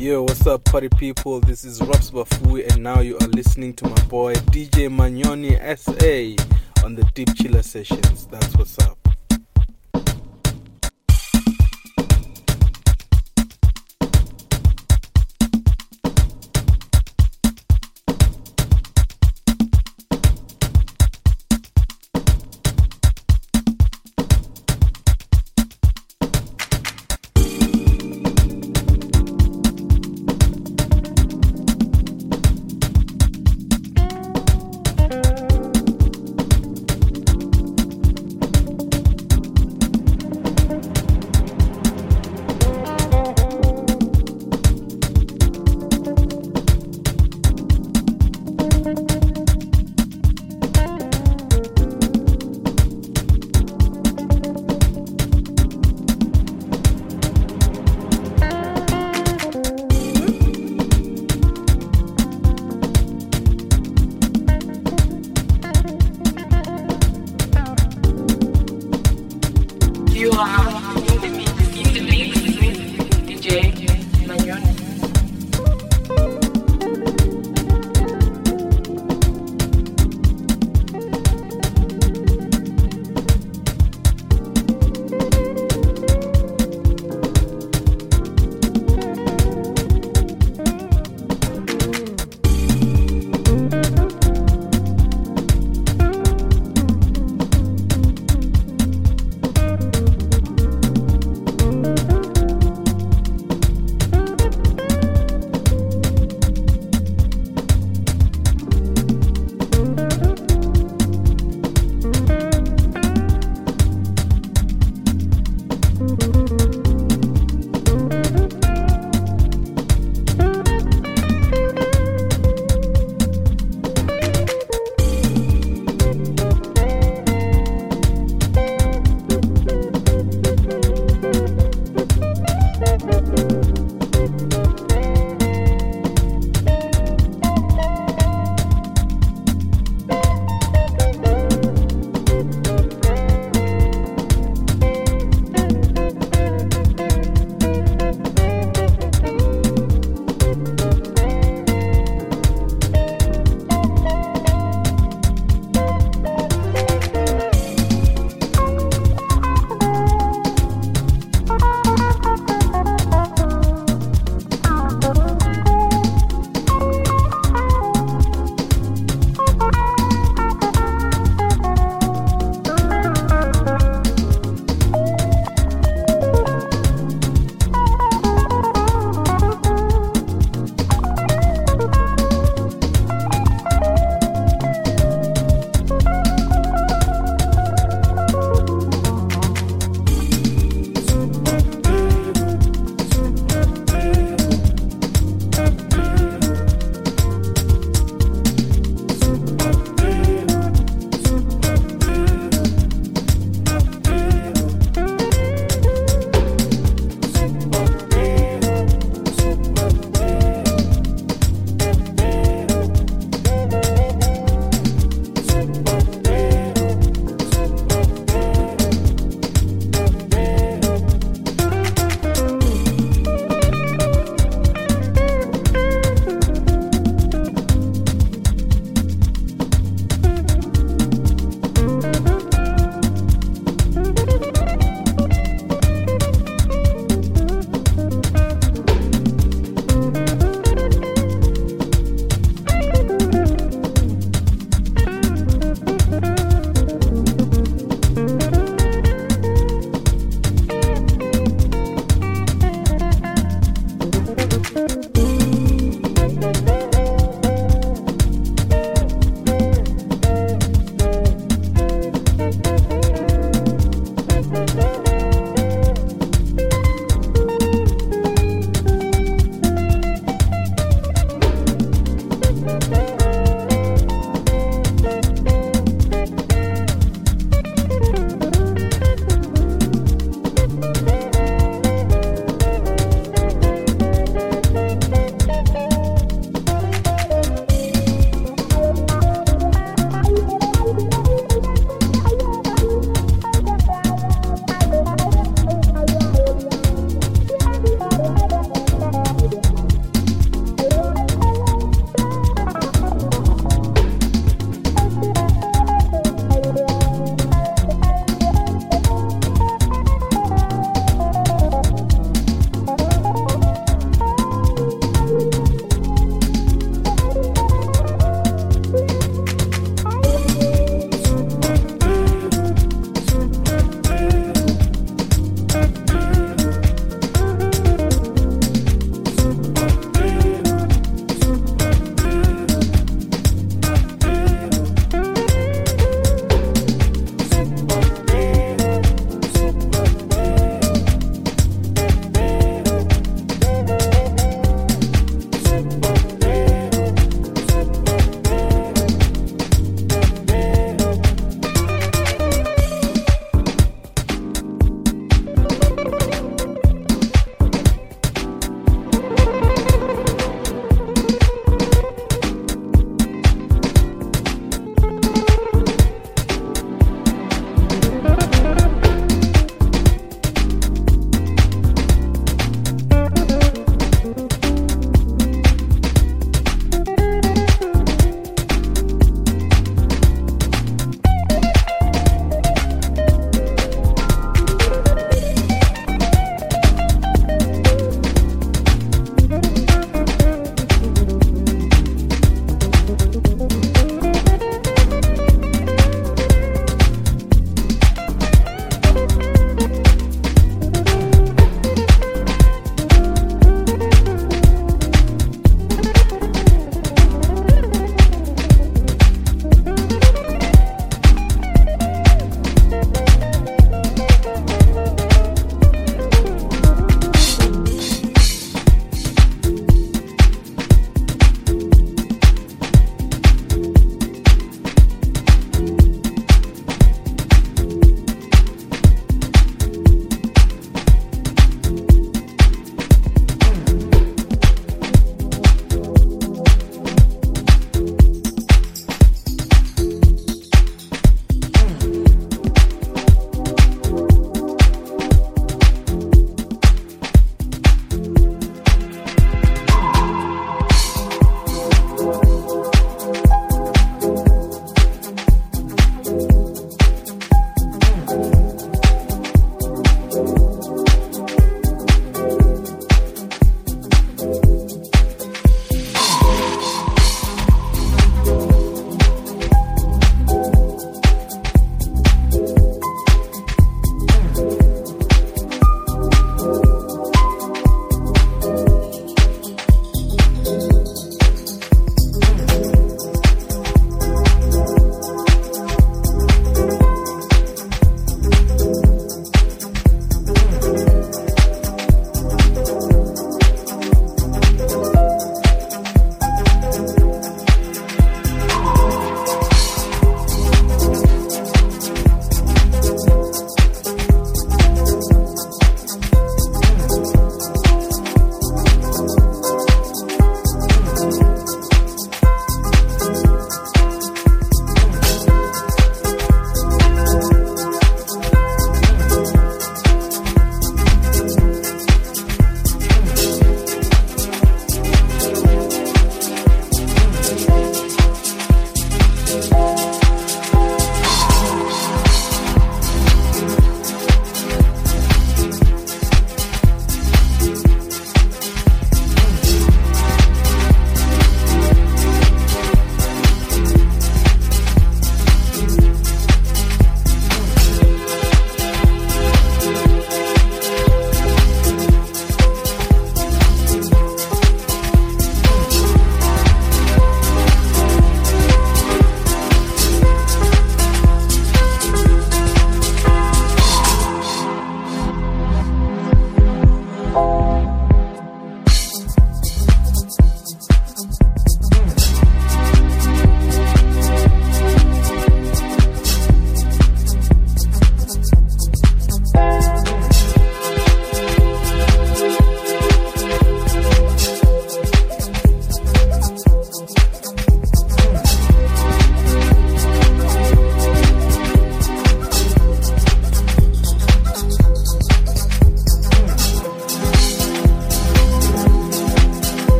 Yo, what's up, party people? This is Robs Bafui, and now you are listening to my boy DJ Manyoni SA on the Deep Chiller Sessions. That's what's up.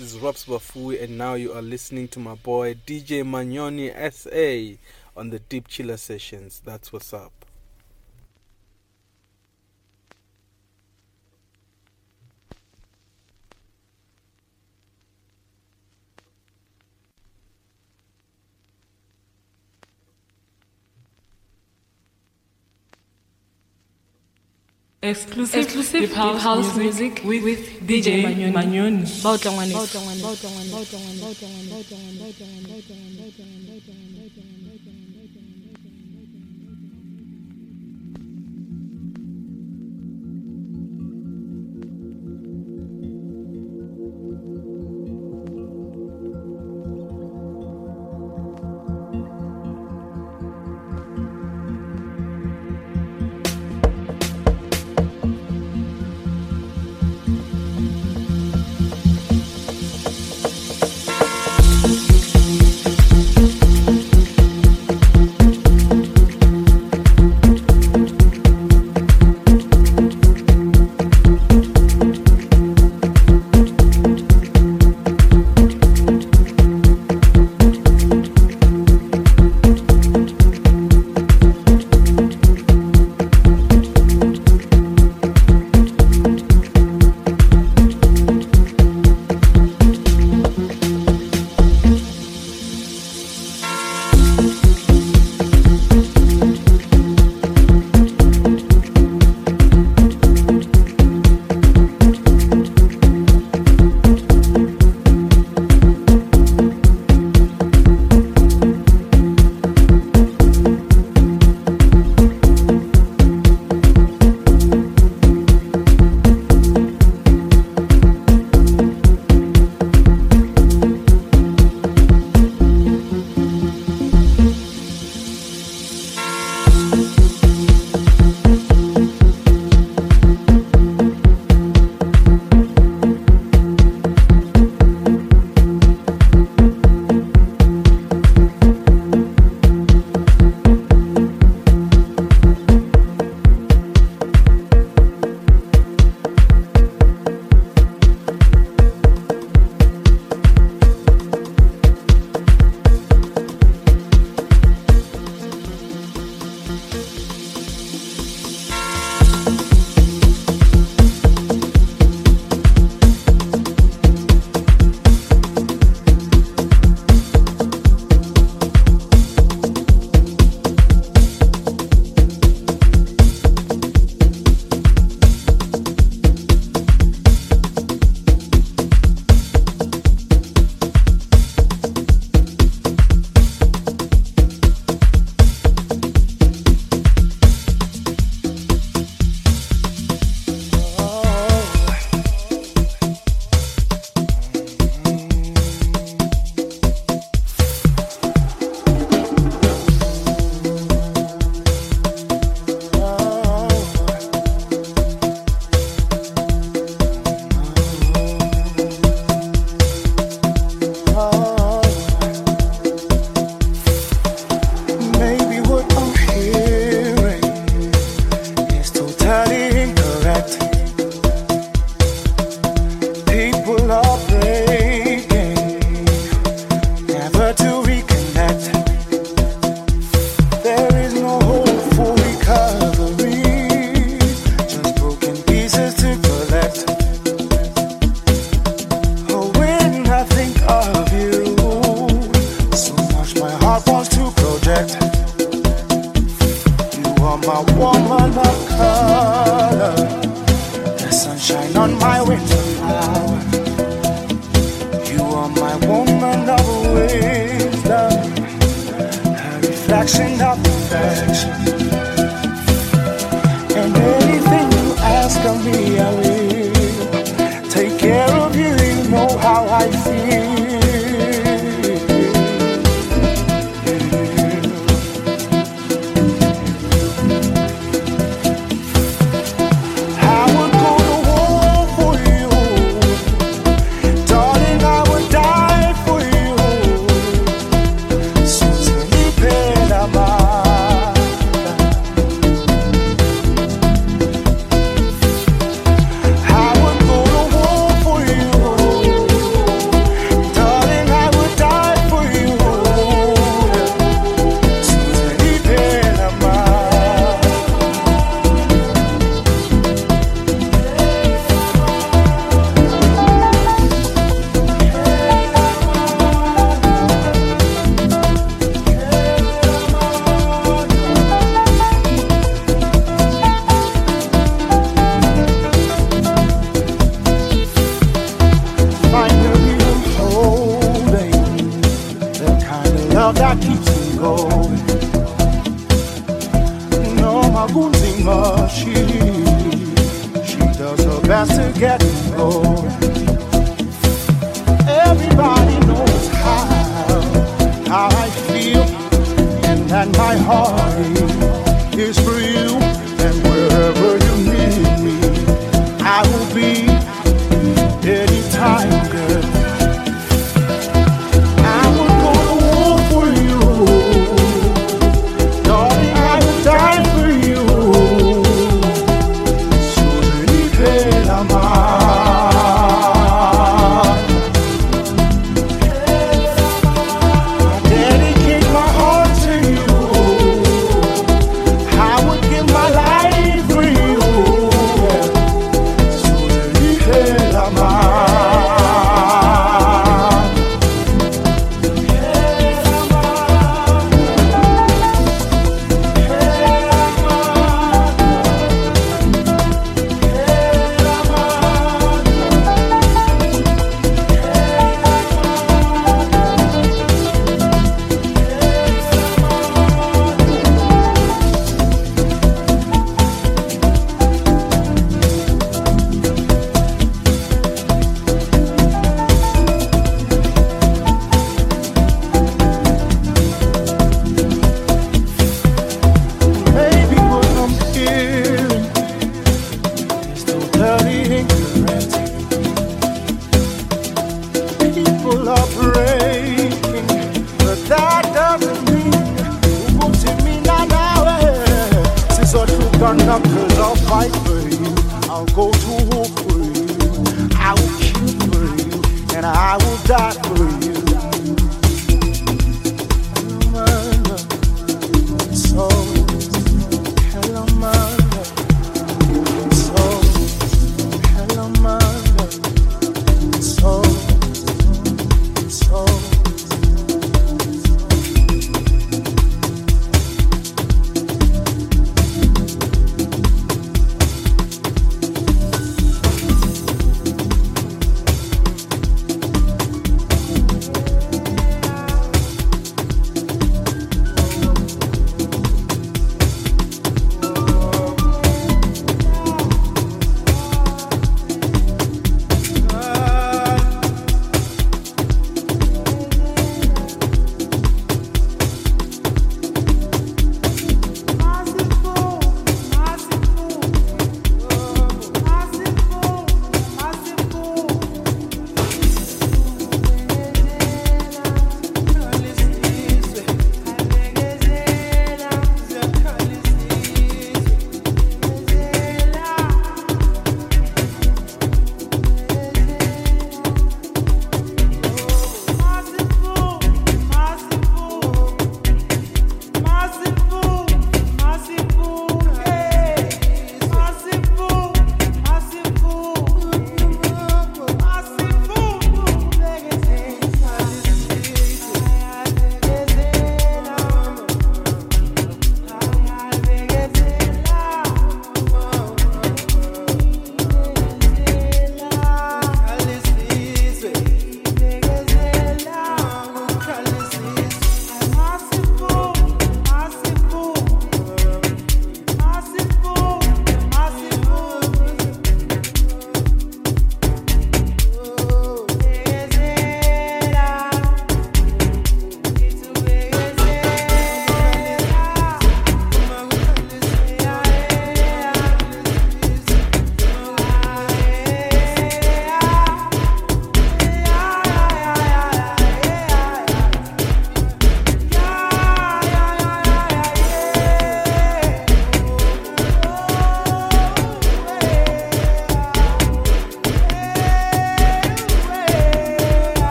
Is Rops Bafui, and now you are listening to my boy DJ Manyoni SA on the Deep Chiller Sessions. That's what's up. Exclusive, Exclusive house, house music, with, with DJ Manyoni.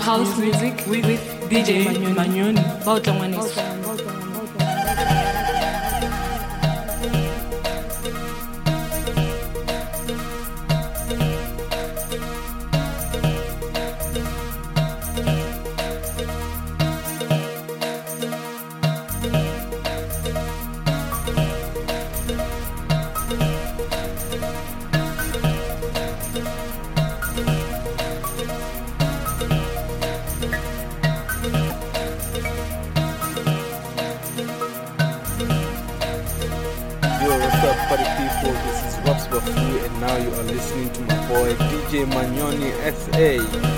House music with, with DJ Manyoni. Bautangwanisa. Manyoni SA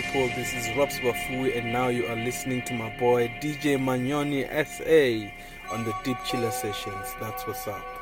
people? This is Robs Bafui, and now you are listening to my boy DJ Manyoni SA on the Deep Chiller Sessions. That's what's up.